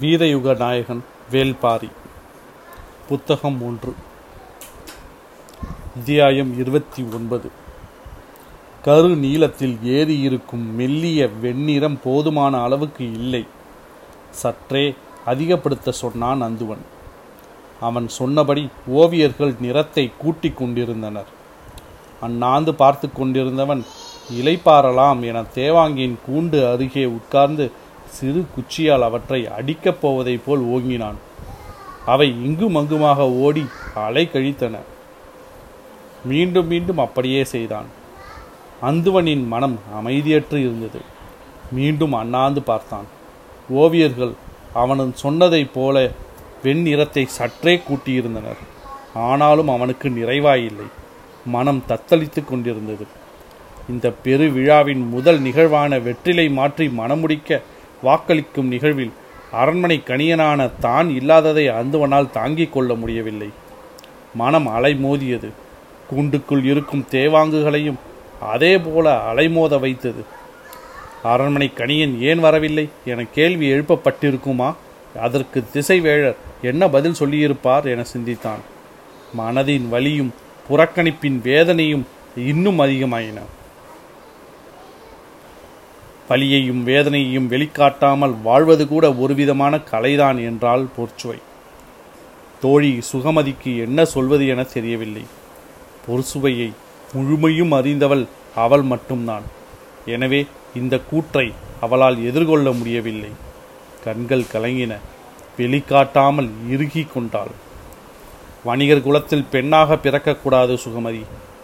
வீரயுக நாயகன் வேல்பாரி. புத்தகம் ஒன்று. அத்தியாயம் இருபத்தி ஒன்பது. கரு நீளத்தில் ஏறி இருக்கும் மெல்லிய வெண்ணிறம் போதுமான அளவுக்கு இல்லை. சற்றே அதிகப்படுத்த சொன்னான் அந்துவன் அவன் சொன்னபடி ஓவியர்கள் நிறத்தை கூட்டிக் கொண்டிருந்தனர். அண்ணாந்து பார்த்து கொண்டிருந்தவன் இலைப்பாறலாம் என தேவாங்கியின் கூண்டு அருகே உட்கார்ந்து சிறு குச்சியால் அவற்றை அடிக்கப் போவதைப் போல் ஓங்கினான். அவை இங்கும் அங்குமாக ஓடி அலை கழித்தன. மீண்டும் மீண்டும் அப்படியே செய்தான். அந்துவனின் மனம் அமைதியற்று இருந்தது. மீண்டும் அண்ணாந்து பார்த்தான். ஓவியர்கள் அவனன் சொன்னதைப் போல வெண்ணிறத்தை சற்றே கூட்டியிருந்தனர். ஆனாலும் அவனுக்கு நிறைவாயில்லை. மனம் தத்தளித்து கொண்டிருந்தது. இந்த பெரு விழாவின் முதல் நிகழ்வான வெற்றிலை மாற்றி மணமுடிக்க வாக்களிக்கும் நிகழ்வில் அரண்மனை கணியனான தான் இல்லாததை அந்துவனால் தாங்கிக் கொள்ள முடியவில்லை. மனம் அலைமோதியது கூண்டுக்குள் இருக்கும் தேவாங்குகளையும் அதே போல அலைமோத வைத்தது. அரண்மனை கணியன் ஏன் வரவில்லை என கேள்வி எழுப்பப்பட்டிருக்குமா? அதற்கு திசைவேழர் என்ன பதில் சொல்லியிருப்பார் என சிந்தித்தான். மனதின் வலியும் புறக்கணிப்பின் வேதனையும் இன்னும் அதிகமாயின. வலியையும் வேதனையையும் வெளிக்காட்டாமல் வாழ்வது கூட ஒரு விதமான கலைதான் என்றால் பொற்சுவை தோழி சுகமதிக்கு என்ன சொல்வது என தெரியவில்லை. பொறுசுவையை முழுமையும் அறிந்தவள் அவள் மட்டும்தான். எனவே இந்த கூற்றை அவளால் எதிர்கொள்ள முடியவில்லை. கண்கள் கலங்கின. வெளிக்காட்டாமல் இறுகி கொண்டாள். வணிகர் குலத்தில் பெண்ணாக பிறக்கக்கூடாது சுகமதி.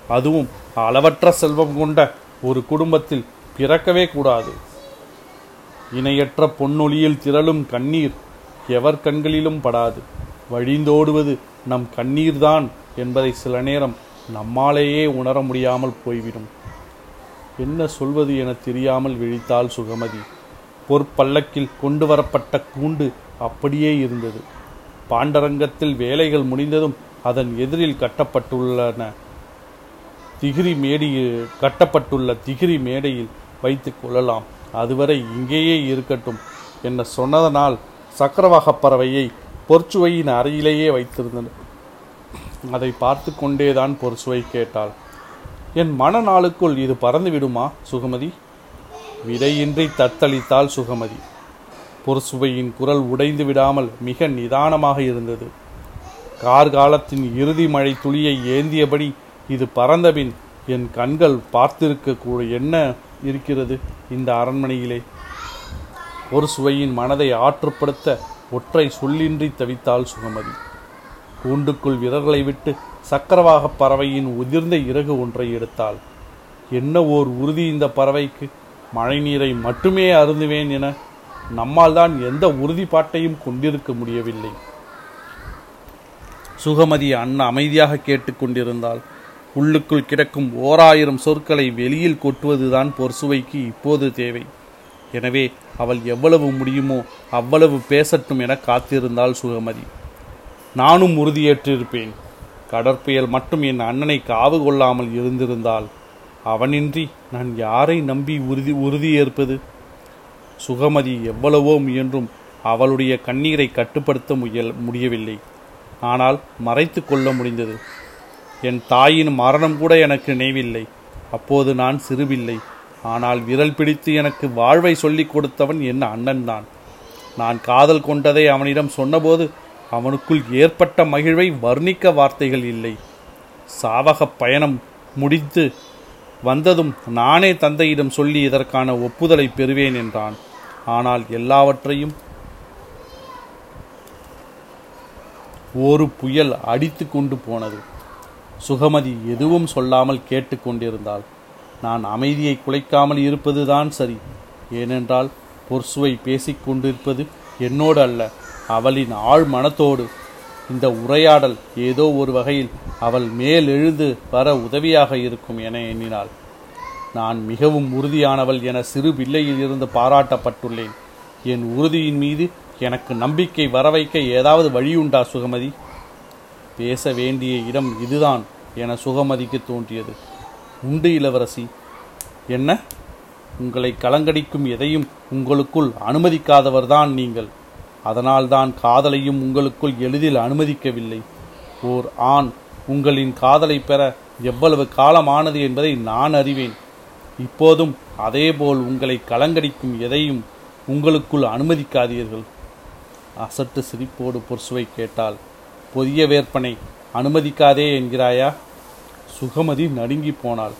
அதுவும் அளவற்ற செல்வம் கொண்ட ஒரு குடும்பத்தில் பிறக்கவே கூடாது. இணையற்ற பொன்னொழியில் திரளும் கண்ணீர் எவர் கண்களிலும் படாது. வழிந்தோடுவது நம் கண்ணீர்தான் என்பதை சில நேரம் நம்மாலேயே உணர முடியாமல் போய்விடும். என்ன சொல்வது என தெரியாமல் விழித்தாள் சுகமதி. பொற்பல்லக்கில் கொண்டு வரப்பட்ட கூண்டு அப்படியே இருந்தது. பாண்டரங்கத்தில் வேலைகள் முடிந்ததும் அதன் எதிரில் கட்டப்பட்டுள்ளன. திகிரி மேடையில் கட்டப்பட்டுள்ள திகிரி மேடையில் வைத்துக் கொள்ளலாம். அதுவரை இங்கேயே இருக்கட்டும் என்ன சொன்னதனால் சக்கரவாகப் பறவையை பொற்சுவையின் அறையிலேயே வைத்திருந்தனர் அதை பார்த்து கொண்டேதான் பொற்சுவை கேட்டாள். என் மனநாளுக்குள் இது பறந்து விடுமா சுகமதி? விடையின்றி தத்தளித்தாள் சுகமதி. பொற்சுவையின் குரல் உடைந்து விடாமல் மிக நிதானமாக இருந்தது. கார்காலத்தின் இறுதி மழை துளியை ஏந்தியபடி இது பறந்தபின் என் கண்கள் பார்த்திருக்க என்ன? இருக்கிறது. இந்த அரண்மனையிலே ஒரு சுவையின் மனதை ஆற்றுப்படுத்த ஒற்றை சொல்லின்றி தவித்தாள் சுகமதி. கூண்டுக்குள் விரல்களை விட்டு சக்கரவாக பறவையின் உதிர்ந்த இறகு ஒன்றை எடுத்தாள். என்ன ஓர் உறுதி இந்த பறவைக்கு? மழை நீரை மட்டுமே அருந்துவேன் என நம்மால் தான் எந்த உறுதிப்பாட்டையும் கொண்டிருக்க முடியவில்லை. சுகமதி அண்ணா அமைதியாக கேட்டுக்கொண்டிருந்தாள் உள்ளுக்குள் கிடக்கும் ஓராயிரம் சொற்களை வெளியில் கொட்டுவதுதான் பொர்சுவைக்கு இப்போது தேவை. எனவே அவள் எவ்வளவு முடியுமோ அவ்வளவு பேசட்டும் என காத்திருந்தாள் சுகமதி. நானும் உறுதியேற்றிருப்பேன். கடற்புயல் மட்டும் என் அண்ணனை காவு கொள்ளாமல் இருந்திருந்தால் அவனின்றி நான் யாரை நம்பி உறுதி உறுதியேற்பது? சுகமதி எவ்வளவோ முயன்றும் அவளுடைய கண்ணீரை கட்டுப்படுத்த முயல் முடியவில்லை. ஆனால் மறைத்து கொள்ள முடிந்தது. என் தாயின் மரணம் கூட எனக்கு நினைவில்லை. அப்போது நான் சிறுவில்லை. ஆனால் விரல் பிடித்து எனக்கு வாழ்வை சொல்லிக் கொடுத்தவன் என் அண்ணன்தான். நான் காதல் கொண்டதை அவனிடம் சொன்னபோது அவனுக்குள் ஏற்பட்ட மகிழ்வை வர்ணிக்க வார்த்தைகள் இல்லை. சாவக பயணம் முடித்து வந்ததும் நானே தந்தையிடம் சொல்லி இதற்கான ஒப்புதலை பெறுவேன் என்றான். ஆனால் எல்லாவற்றையும் ஒரு புயல் அடித்து கொண்டு போனது. சுகமதி எதுவும் சொல்லாமல் கேட்டுக்கொண்டிருந்தாள். நான் அமைதியை குலைக்காமல் இருப்பதுதான் சரி. ஏனென்றால் பொர்சுவை பேசிக்கொண்டிருப்பது என்னோடு அல்ல அவளின் ஆழ் மனத்தோடு. இந்த உரையாடல் ஏதோ ஒரு வகையில் அவள் மேல் எழுந்து வர உதவியாக இருக்கும் என எண்ணினாள். நான் மிகவும் உறுதியானவள் என சிறு பிள்ளையில் இருந்து பாராட்டப்பட்டுள்ளேன். என் உறுதியின் மீது எனக்கு நம்பிக்கை வர வைக்க ஏதாவது வழியுண்டா சுகமதி? பேச வேண்டிய இடம் இதுதான் என சுகமதிக்கு தோன்றியது. உண்டு இளவரசி. என்ன? உங்களை கலங்கடிக்கும் எதையும் உங்களுக்குள் அனுமதிக்காதவர்தான் நீங்கள். அதனால்தான் காதலையும் உங்களுக்குள் எளிதில் அனுமதிக்கவில்லை. ஓர் ஆண் உங்களின் காதலை பெற எவ்வளவு காலமானது என்பதை நான் அறிவேன். இப்போதும் அதேபோல் உங்களை கலங்கடிக்கும் எதையும் உங்களுக்குள் அனுமதிக்காதீர்கள். அசட்டு சிரிப்போடு பொர்சுவை கேட்டால் பொதிய வேற்பனை அனுமதிக்காதே என்கிறாயா? சுகமதி நடுங்கி போனாள்.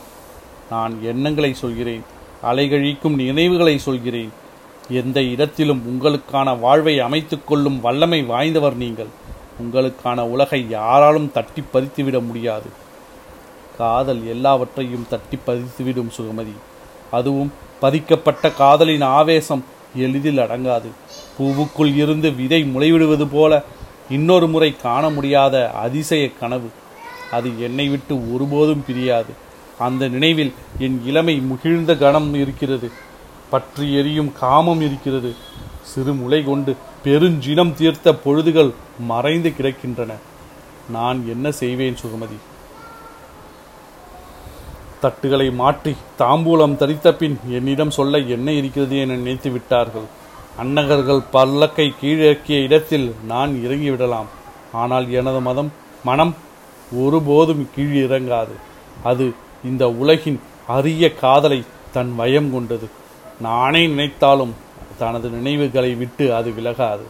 நான் எண்ணங்களை சொல்கிறேன் அலைகழிக்கும் நினைவுகளை சொல்கிறேன். எந்த இடத்திலும் உங்களுக்கான வாழ்வை அமைத்து கொள்ளும் வல்லமை வாய்ந்தவர் நீங்கள். உங்களுக்கான உலகை யாராலும் தட்டி பறித்துவிட முடியாது. காதல் எல்லாவற்றையும் தட்டி பறித்துவிடும் சுகமதி. அதுவும் பதிக்கப்பட்ட காதலின் ஆவேசம் எளிதில் அடங்காது. பூவுக்குள் இருந்து விதை முளைவிடுவது போல இன்னொரு முறை காண முடியாத அதிசய கனவு. அது என்னை விட்டு ஒருபோதும் பிரியாது. அந்த நினைவில் என் இளமை முகிழ்ந்த கணம் இருக்கிறது. பற்றி எரியும் காமம் இருக்கிறது. சிறு முளை கொண்டு பெருஞ்சினம் தீர்த்த பொழுதுகள் மறைந்து கிடக்கின்றன. நான் என்ன செய்வேன் சுகமதி? தட்டுகளை மாற்றி தாம்பூலம் தரித்த பின் என்னிடம் சொல்ல என்ன இருக்கிறது என நினைத்து விட்டார்கள். அன்னகர்கள் பல்லக்கை கீழக்கிய இடத்தில் நான் இறங்கிவிடலாம். ஆனால் எனது மதம் மனம் ஒருபோதும் கீழ் இறங்காது அது இந்த உலகின் அரிய காதலை தன் வயம் கொண்டது. நானே நினைத்தாலும் தனது நினைவுகளை விட்டு அது விலகாது.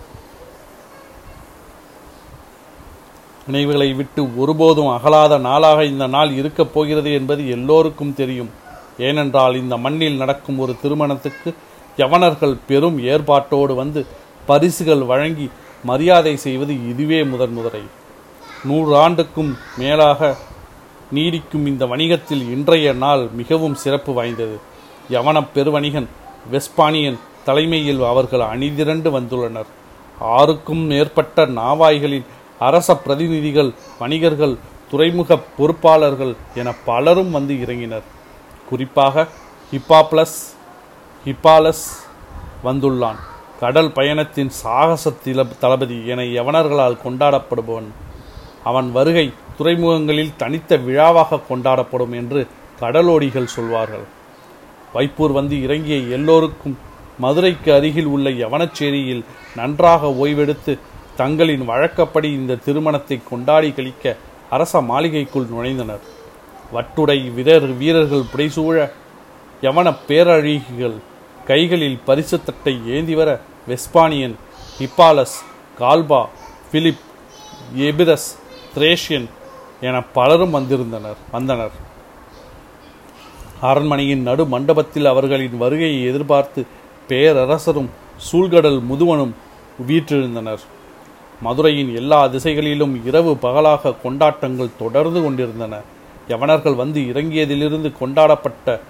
நினைவுகளை விட்டு ஒருபோதும் அகலாத நாளாக இந்த நாள் இருக்கப் போகிறது என்பது எல்லோருக்கும் தெரியும். ஏனென்றால் இந்த மண்ணில் நடக்கும் ஒரு திருமணத்துக்கு யவனர்கள் பெரும் ஏற்பாட்டோடு வந்து பரிசுகள் வழங்கி மரியாதை செய்வது இதுவே முதன் முதலை. நூறு ஆண்டுக்கும் மேலாக நீடிக்கும் இந்த வணிகத்தில் இன்றைய நாள் மிகவும் சிறப்பு வாய்ந்தது. யவனப் பெருவணிகன் வெஸ்பானியன் தலைமையில் அவர்கள் அணிதிரண்டு வந்துள்ளனர். ஆறுக்கும் மேற்பட்ட நாவாய்களின் அரச பிரதிநிதிகள் வணிகர்கள் துறைமுக பொறுப்பாளர்கள் என பலரும் வந்து இறங்கினர். குறிப்பாக ஹிப்பாப்ளஸ் ஹிப்பாலஸ் வந்துள்ளான். கடல் பயணத்தின் சாகச தில தளபதி என யவனர்களால் கொண்டாடப்படுபவன். அவன் வருகை துறைமுகங்களில் தனித்த விழாவாக கொண்டாடப்படும் என்று கடலோடிகள் சொல்வார்கள். வைப்பூர் வந்து இறங்கிய எல்லோருக்கும் மதுரைக்கு அருகில் உள்ள யவனச்சேரியில் நன்றாக ஓய்வெடுத்து தங்களின் வழக்கப்படி இந்த திருமணத்தை கொண்டாடி கழிக்க அரச மாளிகைக்குள் நுழைந்தனர். வட்டுடை வீரர் வீரர்கள் புடைசூழ யவன பேரழிகள் கைகளில் பரிசு தட்டை ஏந்தி வர Vespasian Hippalus Galba Philip Epirus Thracian என பலரும் வந்திருந்தனர் வந்தனர். அரண்மனையின் நடு மண்டபத்தில் அவர்களின் வருகையை எதிர்பார்த்து பேரரசரும் சூழ்கடல் முதுவனும் வீற்றிருந்தனர். மதுரையின் எல்லா திசைகளிலும் இரவு பகலாக கொண்டாட்டங்கள் தொடர்ந்து கொண்டிருந்தன. யவனர்கள் வந்து இறங்கியதிலிருந்து கொண்டாடப்பட்ட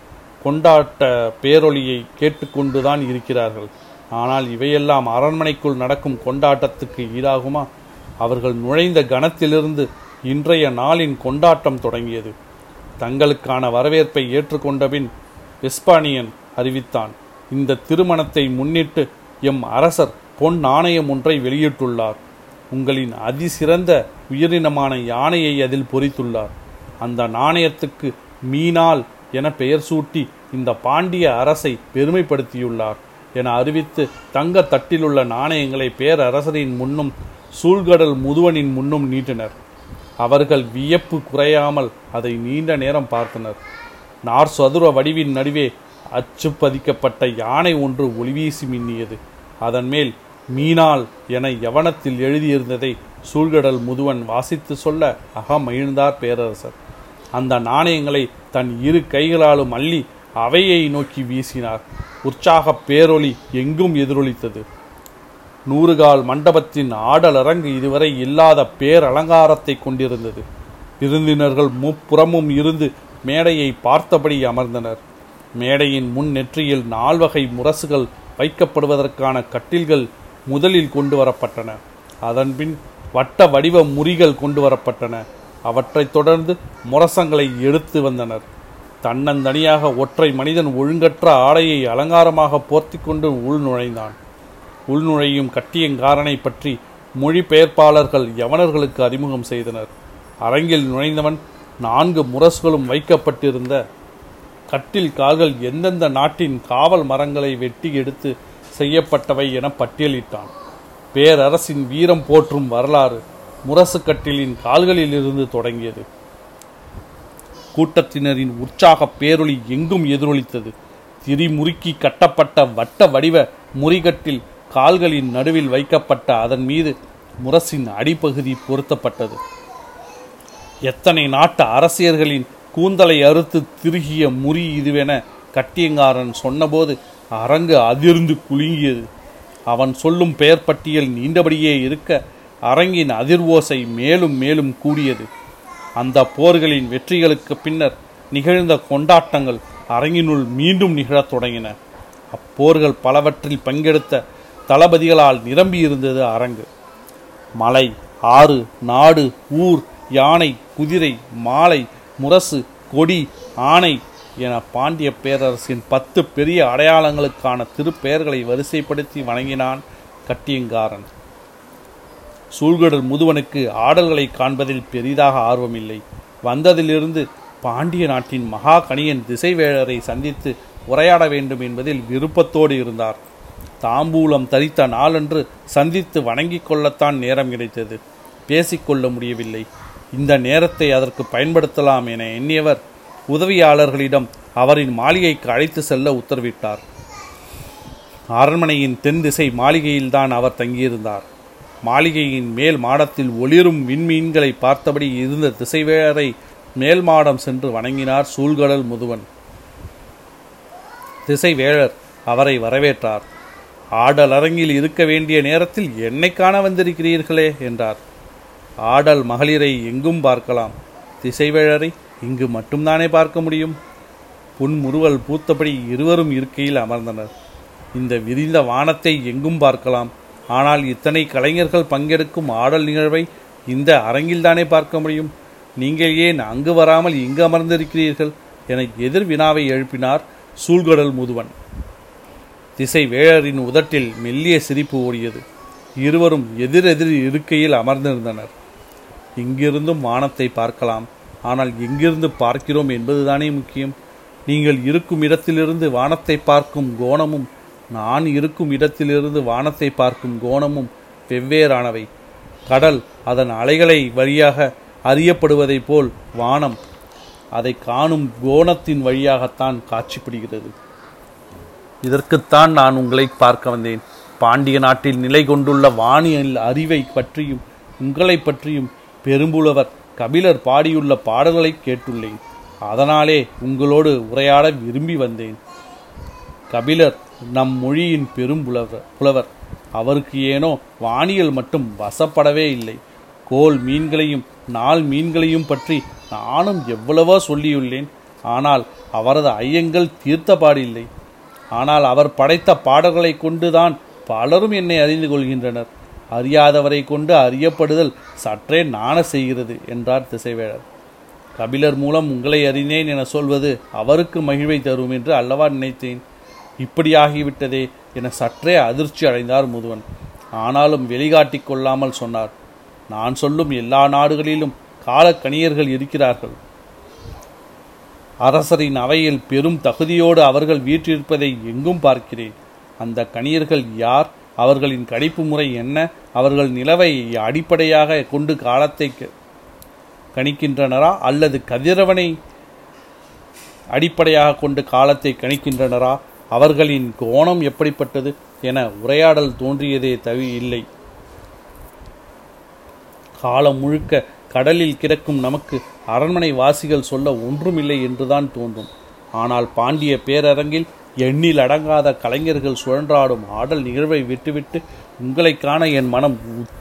கொண்டாட்ட பேரொளியை கேட்டுக்கொண்டுதான் இருக்கிறார்கள். ஆனால் இவையெல்லாம் அரண்மனைக்குள் நடக்கும் கொண்டாட்டத்துக்கு ஈடாகுமா? அவர்கள் நுழைந்த கணத்திலிருந்து இன்றைய நாளின் கொண்டாட்டம் தொடங்கியது. தங்களுக்கான வரவேற்பை ஏற்றுக்கொண்டபின் எஸ்பானியன் அறிவித்தான் இந்த திருமணத்தை முன்னிட்டு எம் அரசர் பொன் நாணயம் ஒன்றை வெளியிட்டுள்ளார். உங்களின் அதிசிறந்த உயிரினமான யானையை அதில் பொறித்துள்ளார். அந்த நாணயத்துக்கு மீனால் என பெயர் சூட்டி இந்த பாண்டிய அரசை பெருமைப்படுத்தியுள்ளார் என அறிவித்து தங்க தட்டிலுள்ள நாணயங்களை பேரரசரின் முன்னும் சூழ்கடல் முதுவனின் முன்னும் நீட்டினர். அவர்கள் வியப்பு குறையாமல் அதை நீண்ட நேரம் பார்த்தனர். நார் சதுர வடிவின் நடுவே அச்சு பதிக்கப்பட்ட யானை ஒன்று ஒளிவீசி மின்னியது. அதன் மேல் மீனால் என யவனத்தில் எழுதியிருந்ததை சூழ்கடல் முதுவன் வாசித்து சொல்ல அகமகிழ்ந்தார் பேரரசர். அந்த நாணயங்களை தன் இரு கைகளாலும் அள்ளி அவையை நோக்கி வீசினார். உற்சாக பேரொளி எங்கும் எதிரொலித்தது. நூறுகால் மண்டபத்தின் ஆடலரங்கு இதுவரை இல்லாத பேரலங்காரத்தை கொண்டிருந்தது. விருந்தினர்கள் முப்புறமும் இருந்து மேடையை பார்த்தபடி அமர்ந்தனர். மேடையின் முன் நெற்றியில் நால்வகை முரசுகள் வைக்கப்படுவதற்கான கட்டில்கள் முதலில் கொண்டு வரப்பட்டன அதன்பின் வட்ட வடிவ முறிகள் கொண்டு வரப்பட்டன அவற்றைத் தொடர்ந்து முரசங்களை எடுத்து வந்தனர். தன்னந்தனியாக ஒற்றை மனிதன் ஒழுங்கற்ற ஆடையை அலங்காரமாக போர்த்தி கொண்டு உள் நுழைந்தான் உள்நுழையும் கட்டியங்காரனை பற்றி மொழிபெயர்ப்பாளர்கள் யவனர்களுக்கு அறிமுகம் செய்தனர். அரங்கில் நுழைந்தவன் நான்கு முரசுகளும் வைக்கப்பட்டிருந்த கட்டில் கால்கள் எந்தெந்த நாட்டின் காவல் மரங்களை வெட்டி எடுத்து செய்யப்பட்டவை என பட்டியலிட்டான். பேரரசின் வீரம் போற்றும் வரலாறு முரசு கட்டிலின் கால்களிலிருந்து தொடங்கியது. கூட்டத்தினரின் உற்சாக பேரொளி எங்கும் எதிரொலித்தது. திரிமுறுக்கி கட்டப்பட்ட வட்ட வடிவ முறிகட்டில் கால்களின் நடுவில் வைக்கப்பட்ட அதன் மீது முரசின் அடிப்பகுதி பொருத்தப்பட்டது. எத்தனை நாட்டு அரசியர்களின் கூந்தலை அறுத்து திருகிய முறி இதுவென கட்டியங்காரன் சொன்னபோது அரங்கு அதிர்ந்து குலுங்கியது. அவன் சொல்லும் பெயர் பட்டியல் நீண்டபடியே இருக்க அரங்கின் அதிர்வோசை மேலும் மேலும் கூடியது. அந்த போர்களின் வெற்றிகளுக்கு பின்னர் நிகழ்ந்த கொண்டாட்டங்கள் அரங்கினுள் மீண்டும் நிகழத் தொடங்கின. அப்போர்கள் பலவற்றில் பங்கெடுத்த தளபதிகளால் நிரம்பியிருந்தது அரங்கு. மலை ஆறு நாடு ஊர் யானை குதிரை மாலை முரசு கொடி ஆணை என பாண்டிய பேரரசின் பத்து பெரிய அடையாளங்களுக்கான திருப்பெயர்களை வரிசைப்படுத்தி வணங்கினான் கட்டியங்காரன். சூழ்கடல் முதுவனுக்கு ஆடல்களை காண்பதில் பெரிதாக ஆர்வமில்லை. வந்ததிலிருந்து பாண்டிய நாட்டின் மகா கணியன் திசைவேழரை சந்தித்து உரையாட வேண்டும் என்பதில் விருப்பத்தோடு இருந்தார். தாம்பூலம் தரித்த நாளன்று சந்தித்து வணங்கிக் கொள்ளத்தான் நேரம் கிடைத்தது. பேசிக்கொள்ள முடியவில்லை. இந்த நேரத்தை அதற்கு பயன்படுத்தலாம் என எண்ணியவர் உதவியாளர்களிடம் அவரின் மாளிகைக்கு அழைத்து செல்ல உத்தரவிட்டார். அரண்மனையின் தென் திசை மாளிகையில்தான் அவர் தங்கியிருந்தார். மாளிகையின் மேல் மாடத்தில் ஒளிரும் விண்மீன்களை பார்த்தபடி இருந்த திசைவேழரை மேல் மாடம் சென்று வணங்கினார் சூழ்கடல் முதுவன். திசைவேழர் அவரை வரவேற்றார். ஆடல் அரங்கில் இருக்க வேண்டிய நேரத்தில் என்னை காண வந்திருக்கிறீர்களே என்றார். ஆடல் மகளிரை எங்கும் பார்க்கலாம். திசைவேழரை இங்கு மட்டும்தானே பார்க்க முடியும்? புன்முறுவல் பூத்தபடி இருவரும் இருக்கையில் அமர்ந்தனர். இந்த விரிந்த வானத்தை எங்கும் பார்க்கலாம். ஆனால் இத்தனை கலைஞர்கள் பங்கெடுக்கும் ஆடல் நிகழ்வை இந்த அரங்கில்தானே பார்க்க முடியும்? நீங்கள் ஏன் அங்கு வராமல் இங்கு அமர்ந்திருக்கிறீர்கள்? என எதிர் வினாவை எழுப்பினார் சூழ்கடல் முதுவன். திசை வேழரின் உதட்டில் மெல்லிய சிரிப்பு ஓடியது. இருவரும் எதிரெதிர் இருக்கையில் அமர்ந்திருந்தனர். இங்கிருந்தும் வானத்தை பார்க்கலாம். ஆனால் எங்கிருந்து பார்க்கிறோம் என்பதுதானே முக்கியம். நீங்கள் இருக்கும் இடத்திலிருந்து வானத்தை பார்க்கும் கோணமும் நான் இருக்கும் இடத்திலிருந்து வானத்தை பார்க்கும் கோணமும் வெவ்வேறானவை. கடல் அதன் அலைகளை வழியாக அறியப்படுவதைப் போல் வானம் அதை காணும் கோணத்தின் வழியாகத்தான் காட்சிப்படுகிறது. இதற்குத்தான் நான் உங்களை பார்க்க வந்தேன். பாண்டிய நாட்டில் நிலை கொண்டுள்ள வானியல் அறிவை பற்றியும் உங்களை பற்றியும் பெரும்புலவர் கபிலர் பாடியுள்ள பாடல்களை கேட்டுள்ளேன். அதனாலே உங்களோடு உரையாட விரும்பி வந்தேன். கபிலர் நம் மொழியின் பெரும் புலவர் புலவர். அவருக்கு ஏனோ வானியல் மட்டும் வசப்படவே இல்லை. கோல் மீன்களையும் நாள் மீன்களையும் பற்றி நானும் எவ்வளவோ சொல்லியுள்ளேன். ஆனால் அவரது ஐயங்கள் தீர்த்தபாடில்லை ஆனால் அவர் படைத்த பாடல்களை கொண்டுதான் பலரும் என்னை அறிந்து கொள்கின்றனர். அறியாதவரை கொண்டு அறியப்படுதல் சற்றே நாண செய்கிறது என்றார் திசைவேழர் கபிலர் மூலம் உங்களை அறிந்தேன் என சொல்வது அவருக்கு மகிழ்வை தரும் என்று அல்லவா நினைத்தேன். இப்படியாகிவிட்டதே என சற்றே அதிர்ச்சி அடைந்தார் முதுவன். ஆனாலும் வெளிகாட்டிக் கொள்ளாமல் சொன்னார் நான் சொல்லும் எல்லா நாடுகளிலும் காலக்கணியர்கள் இருக்கிறார்கள். அரசரின் அவையில் பெரும் தகுதியோடு அவர்கள் வீற்றிருப்பதை எங்கும் பார்க்கிறேன். அந்த கணியர்கள் யார்? அவர்களின் கணிப்பு முறை என்ன? அவர்கள் நிலவை அடிப்படையாக கொண்டு காலத்தை கணிக்கின்றனரா? அல்லது கதிரவனை அடிப்படையாக கொண்டு காலத்தை கணிக்கின்றனரா? அவர்களின் கோணம் எப்படிப்பட்டது என உரையாடல் தோன்றியதே தவி இல்லை. காலம் முழுக்க கடலில் கிடக்கும் நமக்கு அரண்மனை வாசிகள் சொல்ல ஒன்றுமில்லை என்றுதான் தோன்றும். ஆனால் பாண்டிய பேரரங்கில் எண்ணில் அடங்காத கலைஞர்கள் சுழன்றாடும் ஆடல் நிகழ்வை விட்டுவிட்டு உங்களை காண என் மனம்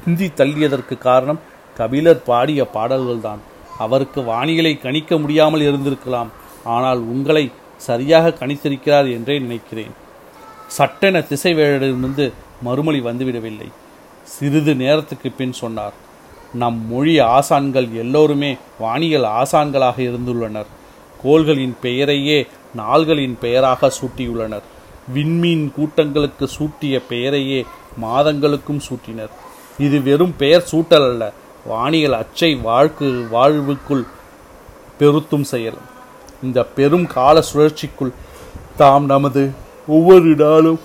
உந்தி தள்ளியதற்கு காரணம் கபிலர் பாடிய பாடல்கள்தான். அவருக்கு வாணிகளை கணிக்க முடியாமல் இருந்திருக்கலாம். ஆனால் உங்களை சரியாக கணித்திருக்கிறார் என்றே நினைக்கிறேன். சட்டென திசைவேழிலிருந்து மறுமொழி வந்துவிடவில்லை. சிறிது நேரத்துக்கு பின் சொன்னார் நம் மொழி ஆசான்கள் எல்லோருமே வானியல் ஆசான்களாக இருந்துள்ளனர். கோள்களின் பெயரையே நாள்களின் பெயராக சூட்டியுள்ளனர். விண்மீன் கூட்டங்களுக்கு சூட்டிய பெயரையே மாதங்களுக்கும் சூட்டினர். இது வெறும் பெயர் சூட்டல் அல்ல வானியல் அச்சை வாழ்க்கு வாழ்வுக்குள் பெருத்தும் செயல். இந்த பெரும் கால சுழற்சிக்குள் தாம் நமது ஒவ்வொரு நாளும்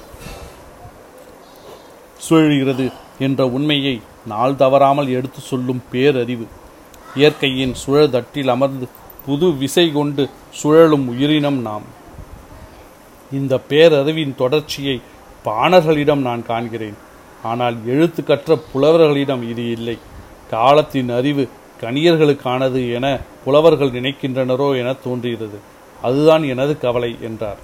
சுழல்கிறது என்ற உண்மையை நாள் தவறாமல் எடுத்து சொல்லும் பேரறிவு. இயற்கையின் சுழல் தட்டில் அமர்ந்து புது விசை கொண்டு சுழலும் உயிரினம் நாம். இந்த பேரறிவின் தொடர்ச்சியை பாணர்களிடம் நான் காண்கிறேன். ஆனால் எழுத்து கற்ற புலவர்களிடம் இது இல்லை. காலத்தின் அறிவு கணியர்களுக்கானது என புலவர்கள் நினைக்கின்றனரோ என தோன்றுகிறது அதுதான் எனது கவலை என்றார்.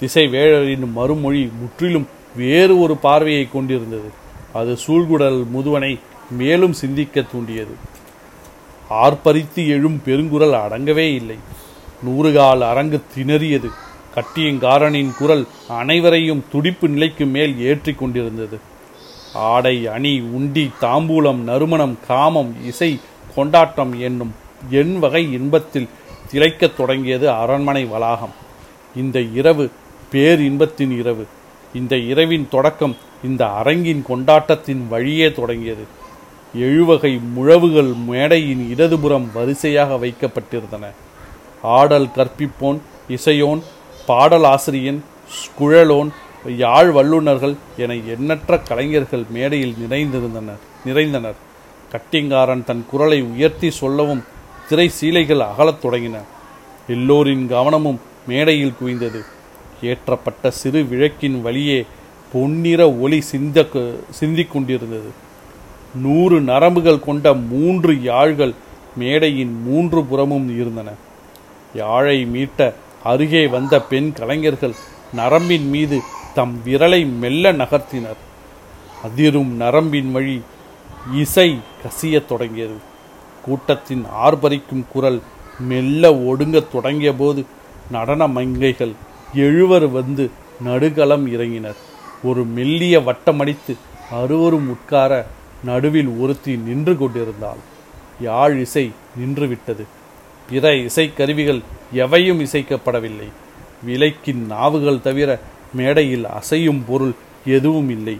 திசை வேழரின் மறுமொழி முற்றிலும் வேறு ஒரு பார்வையை கொண்டிருந்தது. அது சூழ்குடல் முதுவனை மேலும் சிந்திக்க தூண்டியது. ஆர்ப்பரித்து எழும் பெருங்குரல் அடங்கவே இல்லை. நூறுகால் அரங்கு திணறியது. கட்டியங்காரனின் குரல் அனைவரையும் துடிப்பு நிலைக்கு மேல் ஏற்றி கொண்டிருந்தது. ஆடை அணி உண்டி தாம்பூலம் நறுமணம் காமம் இசை கொண்டாட்டம் என்னும் எண் வகை இன்பத்தில் திளைக்கத் தொடங்கியது அரண்மனை வளாகம். இந்த இரவு பேர் இன்பத்தின் இரவு. இந்த இரவின் தொடக்கம் இந்த அரங்கின் கொண்டாட்டத்தின் வழியே தொடங்கியது. எழுவகை முழவுகள் மேடையின் இடதுபுறம் வரிசையாக வைக்கப்பட்டிருந்தன. ஆடல் கற்பிப்போன் இசையோன் பாடலாசிரியன் குழலோன் யாழ் வல்லுநர்கள் என எண்ணற்ற கலைஞர்கள் மேடையில் நிறைந்திருந்தனர் நிறைந்தனர். கட்டிங்காரன் தன் குரலை உயர்த்தி சொல்லவும் திரை சீலைகள் அகலத் தொடங்கின. எல்லோரின் கவனமும் மேடையில் குவிந்தது. ஏற்றப்பட்ட சிறு விளக்கின் வழியே பொன்னிற ஒளி சிந்த சிந்திக் கொண்டிருந்தது. நூறு நரம்புகள் கொண்ட மூன்று யாழ்கள் மேடையின் மூன்று புறமும் இருந்தன. யாழை மீட்ட அருகே வந்த பெண் கலைஞர்கள் நரம்பின் மீது தம் விரலை மெல்ல நகர்த்தினர். அதிரும் நரம்பின் வழி இசை கசியத் தொடங்கியது. கூட்டத்தின் ஆர்ப்பரிக்கும் குரல் மெல்ல ஒடுங்கத் தொடங்கிய போது நடன மங்கைகள் எழுவர் வந்து நடுகளம் இறங்கினர். ஒரு மெல்லிய வட்டமடித்து அறுவரும் உட்கார நடுவில் ஒருத்தி நின்று கொண்டிருந்தாள். யாழ் இசை நின்றுவிட்டது. பிற இசைக்கருவிகள் எவையும் இசைக்கப்படவில்லை. விலைக்கின் நாவுகள் தவிர மேடையில் அசையும் பொருள் எதுவும் இல்லை.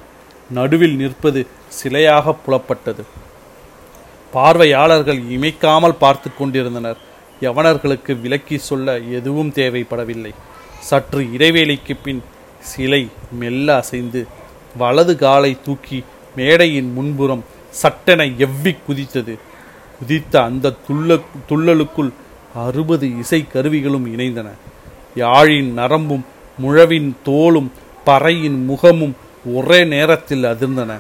நடுவில் நிற்பது சிலையாக புலப்பட்டது. பார்வையாளர்கள் இமைக்காமல் பார்த்து கொண்டிருந்தனர். யவனர்களுக்கு விலக்கி சொல்ல எதுவும் தேவைப்படவில்லை. சற்று இடைவேளைக்கு பின் சிலை மெல்ல அசைந்து வலது காலை தூக்கி மேடையின் முன்புறம் சட்டென எவ்வி குதித்தது. குதித்த அந்த துள்ள துள்ளலுக்குள் அறுபது இசை கருவிகளும் இணைந்தன. யாழின் நரம்பும் முழவின் தோலும் பறையின் முகமும் ஒரே நேரத்தில் அதிர்ந்தன.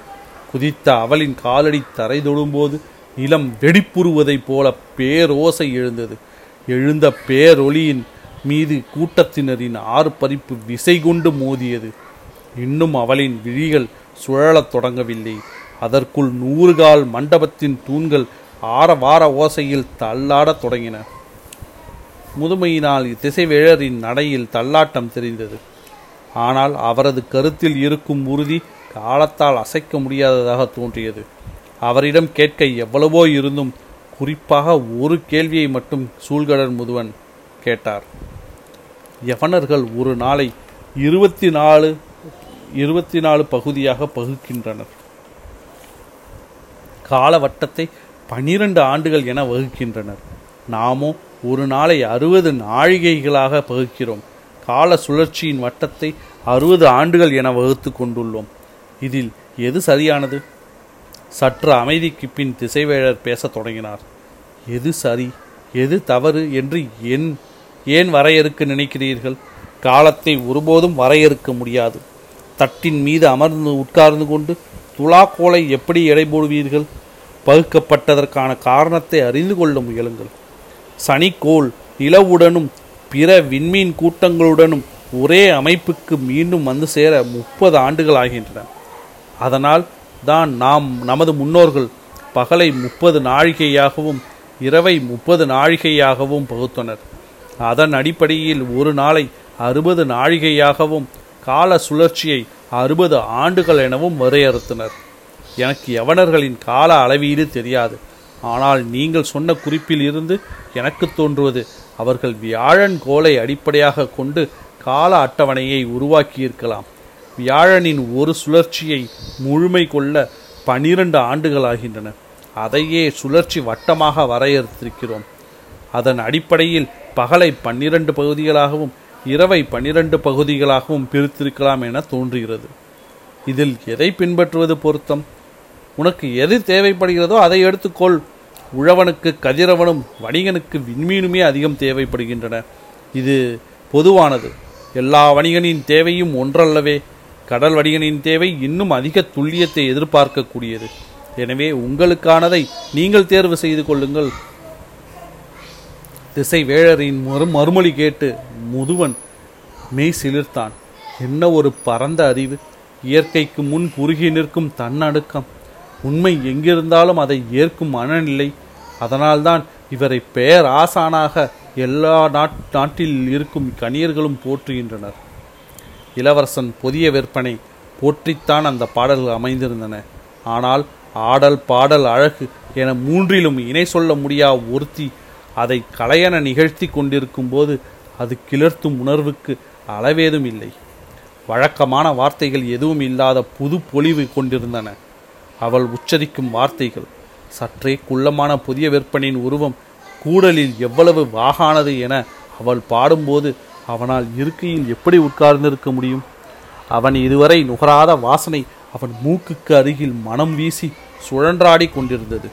குதித்த அவளின் காலடி தரை தொடும்போது நிலம் வெடிப்புறுவதைப் போல பேரோசை எழுந்தது. எழுந்த பேரொளியின் மீது கூட்டத்தினரின் ஆறு பறிப்பு விசை கொண்டு மோதியது. இன்னும் அவளின் விழிகள் சுழலத் தொடங்கவில்லை. அதற்குள் நூறுகால் மண்டபத்தின் தூண்கள் ஆரவார ஓசையில் தள்ளாடத் தொடங்கின. முதுமையினால் திசைவேழரின் நடையில் தள்ளாட்டம் தெரிந்தது. ஆனால் அவரது கருத்தில் இருக்கும் உறுதி காலத்தால் அசைக்க முடியாததாக தோன்றியது. அவரிடம் கேட்க எவ்வளவோ இருந்தும் குறிப்பாக ஒரு கேள்வியை மட்டும் சூழ்கடர் முதுவன் கேட்டார். யவனர்கள் ஒரு நாளை இருபத்தி நாலு இருபத்தி நாலு பகுதியாக பகுக்கின்றனர். காலவட்டத்தை பனிரெண்டு ஆண்டுகள் என வகுக்கின்றனர். நாமோ ஒரு நாளை அறுபது நாழிகைகளாக பகுக்கிறோம். கால சுழற்சியின் வட்டத்தை அறுபது ஆண்டுகள் என வகுத்து கொண்டுள்ளோம். இதில் எது சரியானது? சற்று அமைதிக்கு பின் திசைவேழர் பேசத் தொடங்கினார். எது சரி? எது தவறு என்று என் ஏன் வரையறுக்க நினைக்கிறீர்கள்? காலத்தை ஒருபோதும் வரையறுக்க முடியாது. தட்டின் மீது அமர்ந்து உட்கார்ந்து கொண்டு துலாக்கோலை எப்படி எடை போடுவீர்கள்? பகுக்கப்பட்டதற்கான காரணத்தை அறிந்து கொள்ள முயலுங்கள். சனிக்கோள் நிலவுடனும் பிற விண்மீன் கூட்டங்களுடனும் ஒரே அமைப்புக்கு மீண்டும் வந்து சேர முப்பது ஆண்டுகள் ஆகின்றன. அதனால் தான் நாம் நமது முன்னோர்கள் பகலை முப்பது நாழிகையாகவும் இரவை முப்பது நாழிகையாகவும் பகுத்தனர். அதன் அடிப்படையில் ஒரு நாளை அறுபது நாழிகையாகவும் கால சுழற்சியை அறுபது ஆண்டுகள் எனவும் வரையறுத்தனர். எனக்கு யவனர்களின் கால அளவீடு தெரியாது. ஆனால் நீங்கள் சொன்ன குறிப்பில் இருந்து எனக்கு தோன்றுவது அவர்கள் வியாழன் கோலை அடிப்படையாக கொண்டு கால அட்டவணையை உருவாக்கியிருக்கலாம். வியாழனின் ஒரு சுழற்சியை முழுமை கொள்ள பனிரெண்டு ஆண்டுகள் ஆகின்றன. அதையே சுழற்சி வட்டமாக வரையறுத்திருக்கிறோம். அதன் அடிப்படையில் பகலை பன்னிரண்டு பகுதிகளாகவும் இரவை பன்னிரண்டு பகுதிகளாகவும் பிரித்திருக்கலாம் என தோன்றுகிறது. இதில் எதை பின்பற்றுவது பொருத்தம்? உனக்கு எது தேவைப்படுகிறதோ அதை எடுத்துக்கொள். உழவனுக்கு கதிரவனும் வணிகனுக்கு விண்மீனுமே அதிகம் தேவைப்படுகின்றன. இது பொதுவானது. எல்லா வணிகனின் தேவையும் ஒன்றல்லவே. கடல் வணிகனின் தேவை இன்னும் அதிக துல்லியத்தை எதிர்பார்க்கக்கூடியது. எனவே உங்களுக்கானதை நீங்கள் தேர்வு செய்து கொள்ளுங்கள். திசை வேழரின் மறு மறுமொழி கேட்டு முதுவன் மெய் சிலிர்த்தான். என்ன ஒரு பரந்த அறிவு. இயற்கைக்கு முன் குறுகி நிற்கும் தன்னடுக்கம். உண்மை எங்கிருந்தாலும் அதை ஏற்கும் மனநிலை. அதனால்தான் இவரை பேராசானாக எல்லா நாட் நாட்டில் இருக்கும் கணியர்களும் போற்றுகின்றனர். இளவரசன் புதிய விற்பனை போற்றித்தான் அந்த பாடல்கள் அமைந்திருந்தன. ஆனால் ஆடல் பாடல் அழகு என மூன்றிலும் இணை சொல்ல முடியா ஒருத்தி அதை கலையென நிகழ்த்தி கொண்டிருக்கும் போது அது கிளர்த்தும் உணர்வுக்கு அளவேதும் இல்லை. வழக்கமான வார்த்தைகள் எதுவும் இல்லாத புது பொலிவு கொண்டிருந்தன. அவள் உச்சரிக்கும் வார்த்தைகள். சற்றே குள்ளமான புதிய விற்பனின் உருவம் கூடலில் எவ்வளவு வாகானது என அவள் பாடும்போது அவனால் இருக்கையில் எப்படி உட்கார்ந்திருக்க முடியும்? அவன் இதுவரை நுகராத வாசனை அவன் மூக்குக்கு அருகில் மனம் வீசி சுழன்றாடி கொண்டிருந்தது.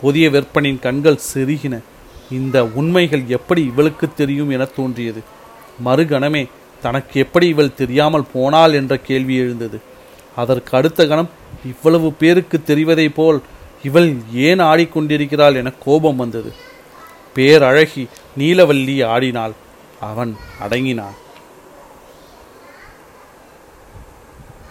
புதிய விற்பனின் கண்கள் செருகின. இந்த உண்மைகள் எப்படி இவளுக்கு தெரியும் என தோன்றியது. மறுகணமே தனக்கு எப்படி இவள் தெரியாமல் போனாள் என்ற கேள்வி எழுந்தது. அதற்கு அடுத்த கணம் இவ்வளவு பேருக்கு தெரிவதைப் போல் இவள் ஏன் ஆடிக்கொண்டிருக்கிறாள் என கோபம் வந்தது. பேரழகி நீலவல்லி ஆடினாள். அவன் அடங்கினான்.